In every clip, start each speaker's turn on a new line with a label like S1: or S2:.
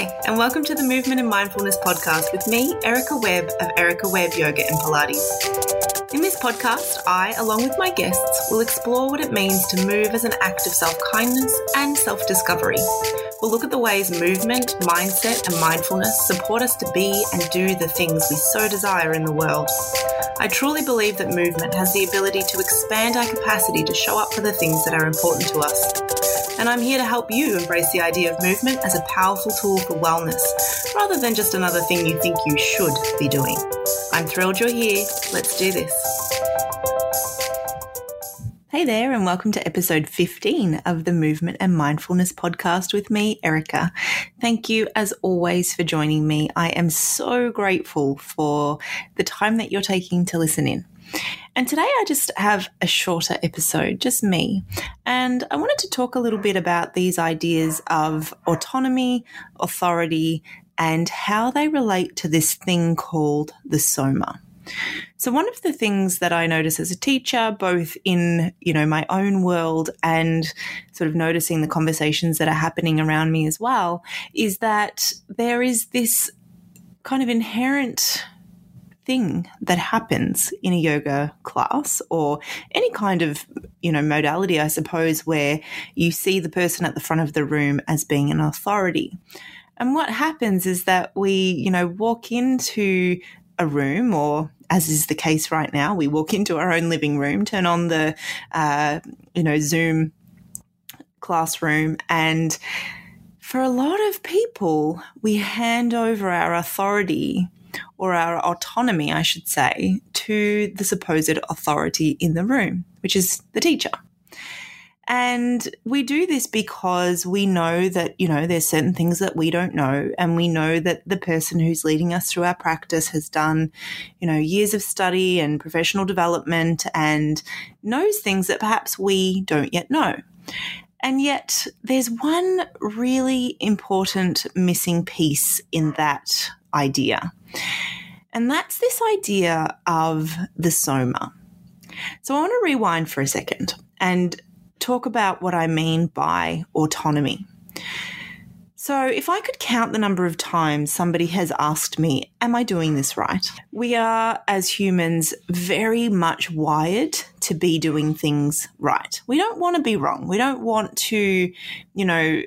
S1: Hi, and welcome to the Movement and Mindfulness podcast with me, Erica Webb of Erica Webb Yoga and Pilates. In this podcast, I, along with my guests, will explore what it means to move as an act of self kindness and self discovery. We'll look at the ways movement, mindset, and mindfulness support us to be and do the things we so desire in the world. I truly believe that movement has the ability to expand our capacity to show up for the things that are important to us. And I'm here to help you embrace the idea of movement as a powerful tool for wellness, rather than just another thing you think you should be doing. I'm thrilled you're here. Let's do this. Hey there, and welcome to episode 15 of the Movement and Mindfulness podcast with me, Erica. Thank you, as always, for joining me. I am so grateful for the time that you're taking to listen in. And today I just have a shorter episode, just me. And I wanted to talk a little bit about these ideas of autonomy, authority, and how they relate to this thing called the soma. So one of the things that I notice as a teacher, both in, you know, my own world and sort of noticing the conversations that are happening around me as well, is that there is this kind of inherent thing that happens in a yoga class or any kind of you know modality i suppose where you see the person at the front of the room as being an authority. And what happens is that we you know walk into a room or as is the case right now, we walk into our own living room, turn on the, uh, you know, Zoom classroom, and for a lot of people, we hand over our authority or our autonomy, I should say, to the supposed authority in the room, which is the teacher. And we do this because we know that, you know, there's certain things that we don't know. And we know that the person who's leading us through our practice has done, you know, years of study and professional development and knows things that perhaps we don't yet know. And yet, there's one really important missing piece in that idea. And that's this idea of the soma. So I want to rewind for a second and talk about what I mean by autonomy. So, if I could count the number of times somebody has asked me, Am I doing this right? We are, as humans, very much wired to be doing things right. We don't want to be wrong. We don't want to, you know,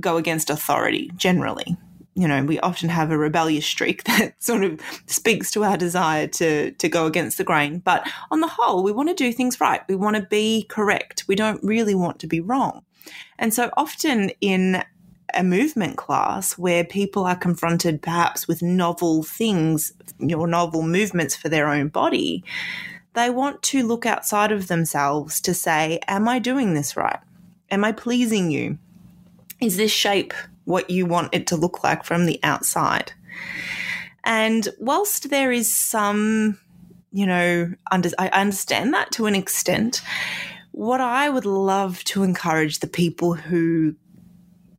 S1: go against authority generally you know, we often have a rebellious streak that sort of speaks to our desire to to go against the grain. But on the whole, we want to do things right. We want to be correct. We don't really want to be wrong. And so often in a movement class where people are confronted perhaps with novel things or novel movements for their own body, they want to look outside of themselves to say, Am I doing this right? Am I pleasing you? Is this shape what you want it to look like from the outside. And whilst there is some, you know, under, I understand that to an extent, what I would love to encourage the people who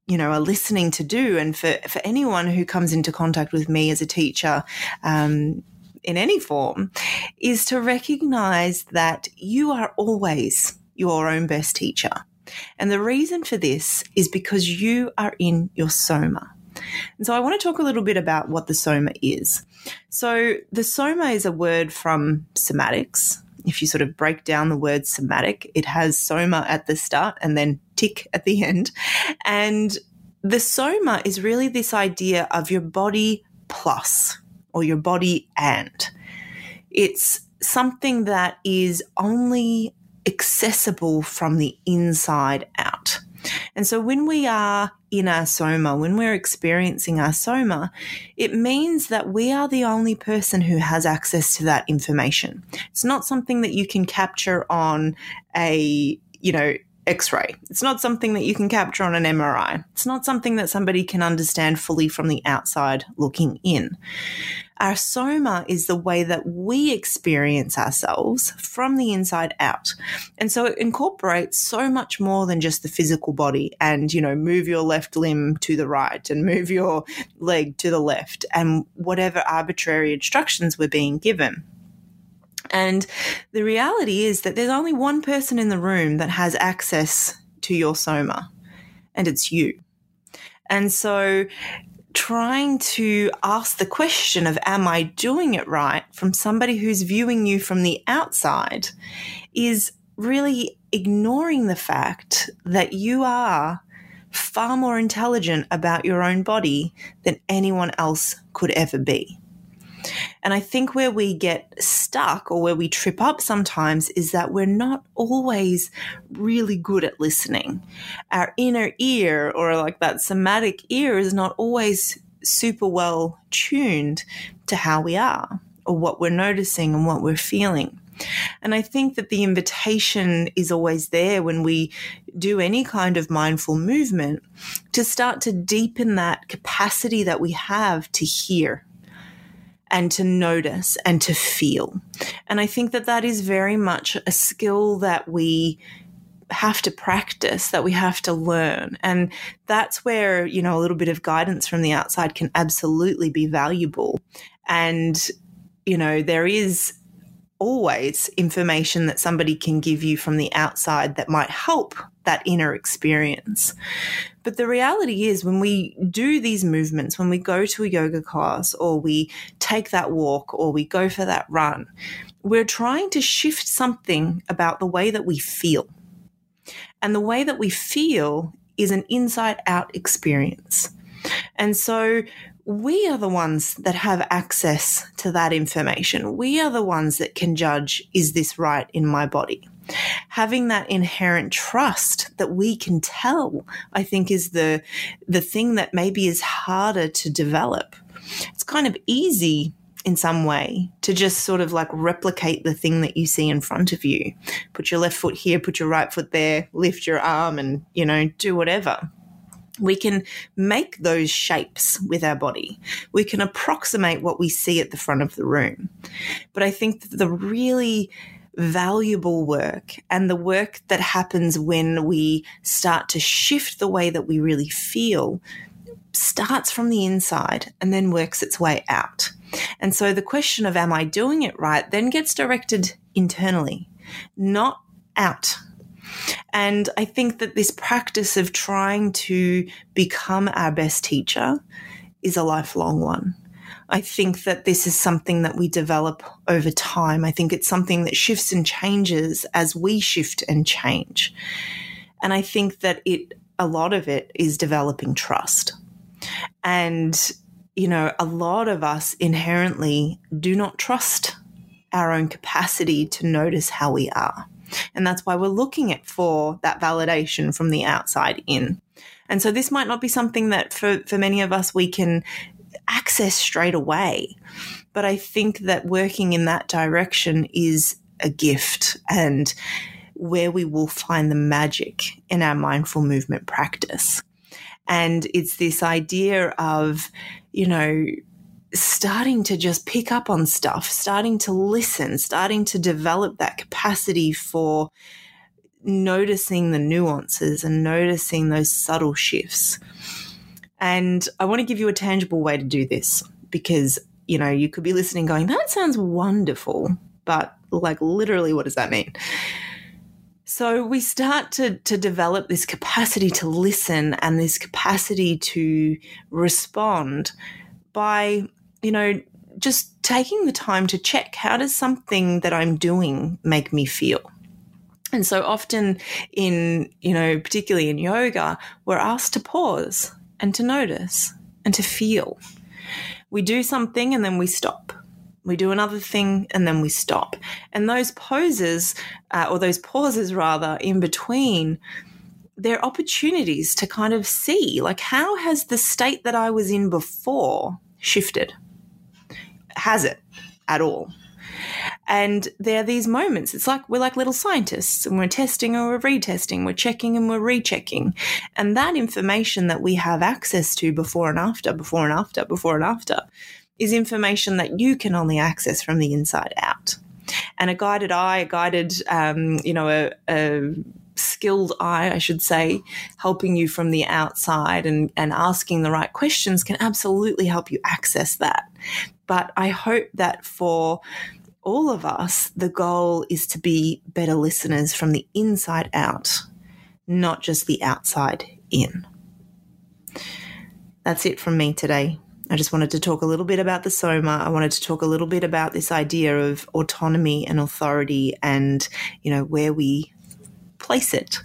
S1: you know are listening to do and for, for anyone who comes into contact with me as a teacher um, in any form is to recognize that you are always your own best teacher and the reason for this is because you are in your soma. And so I want to talk a little bit about what the soma is. So the soma is a word from somatics. If you sort of break down the word somatic, it has soma at the start and then tick at the end. And the soma is really this idea of your body plus or your body and. It's something that is only accessible from the inside out. And so when we are in our soma, when we're experiencing our soma, it means that we are the only person who has access to that information. It's not something that you can capture on a, you know, X ray. It's not something that you can capture on an MRI. It's not something that somebody can understand fully from the outside looking in. Our soma is the way that we experience ourselves from the inside out. And so it incorporates so much more than just the physical body and, you know, move your left limb to the right and move your leg to the left and whatever arbitrary instructions we're being given. And the reality is that there's only one person in the room that has access to your soma, and it's you. And so trying to ask the question of, Am I doing it right from somebody who's viewing you from the outside is really ignoring the fact that you are far more intelligent about your own body than anyone else could ever be. And I think where we get stuck or where we trip up sometimes is that we're not always really good at listening. Our inner ear or like that somatic ear is not always super well tuned to how we are or what we're noticing and what we're feeling. And I think that the invitation is always there when we do any kind of mindful movement to start to deepen that capacity that we have to hear and to notice and to feel. And I think that that is very much a skill that we have to practice, that we have to learn. And that's where, you know, a little bit of guidance from the outside can absolutely be valuable. And, you know, there is always information that somebody can give you from the outside that might help that inner experience. But the reality is, when we do these movements, when we go to a yoga class or we take that walk or we go for that run, we're trying to shift something about the way that we feel. And the way that we feel is an inside out experience. And so we are the ones that have access to that information. We are the ones that can judge, is this right in my body? Having that inherent trust that we can tell, I think is the, the thing that maybe is harder to develop. It's kind of easy in some way to just sort of like replicate the thing that you see in front of you. Put your left foot here, put your right foot there, lift your arm and, you know, do whatever we can make those shapes with our body. We can approximate what we see at the front of the room. But I think the really valuable work and the work that happens when we start to shift the way that we really feel starts from the inside and then works its way out. And so the question of, am I doing it right, then gets directed internally, not out and I think that this practice of trying to become our best teacher is a lifelong one. I think that this is something that we develop over time. I think it's something that shifts and changes as we shift and change. And I think that it, a lot of it is developing trust. And, you know, a lot of us inherently do not trust our own capacity to notice how we are. And that's why we're looking at for that validation from the outside in. And so this might not be something that for, for many of us we can access straight away. But I think that working in that direction is a gift and where we will find the magic in our mindful movement practice. And it's this idea of, you know, starting to just pick up on stuff, starting to listen, starting to develop that capacity for noticing the nuances and noticing those subtle shifts. And I want to give you a tangible way to do this because, you know, you could be listening going, that sounds wonderful, but like literally, what does that mean? So we start to, to develop this capacity to listen and this capacity to respond by you know, just taking the time to check how does something that I'm doing make me feel? And so often in, you know, particularly in yoga, we're asked to pause and to notice and to feel. We do something and then we stop. We do another thing and then we stop. And those poses, uh, or those pauses rather, in between, they're opportunities to kind of see like, how has the state that I was in before shifted? Has it at all. And there are these moments. It's like we're like little scientists and we're testing or we're retesting, we're checking and we're rechecking. And that information that we have access to before and after, before and after, before and after is information that you can only access from the inside out. And a guided eye, a guided, um, you know, a, a skilled eye, I should say, helping you from the outside and, and asking the right questions can absolutely help you access that. But I hope that for all of us, the goal is to be better listeners from the inside out, not just the outside in. that's it from me today. I just wanted to talk a little bit about the soma. I wanted to talk a little bit about this idea of autonomy and authority and, you know, where we place it.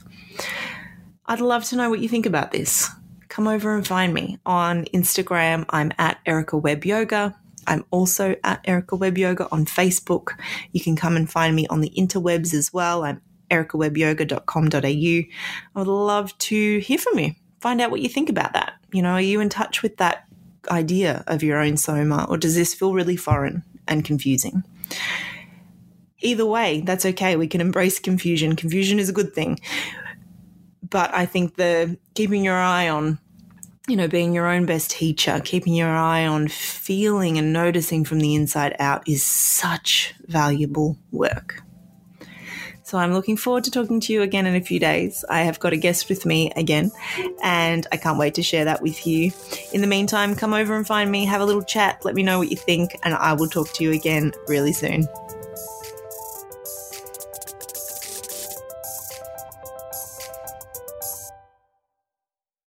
S1: I'd love to know what you think about this. Come over and find me on Instagram. I'm at Erica Webb Yoga. I'm also at Erica Webb Yoga on Facebook. You can come and find me on the interwebs as well. I'm ericawebbyoga.com.au. I would love to hear from you. Find out what you think about that. You know, are you in touch with that idea of your own soma, or does this feel really foreign and confusing? Either way, that's okay. We can embrace confusion. Confusion is a good thing. But I think the keeping your eye on you know, being your own best teacher, keeping your eye on feeling and noticing from the inside out is such valuable work. So I'm looking forward to talking to you again in a few days. I have got a guest with me again, and I can't wait to share that with you. In the meantime, come over and find me, have a little chat, let me know what you think, and I will talk to you again really soon.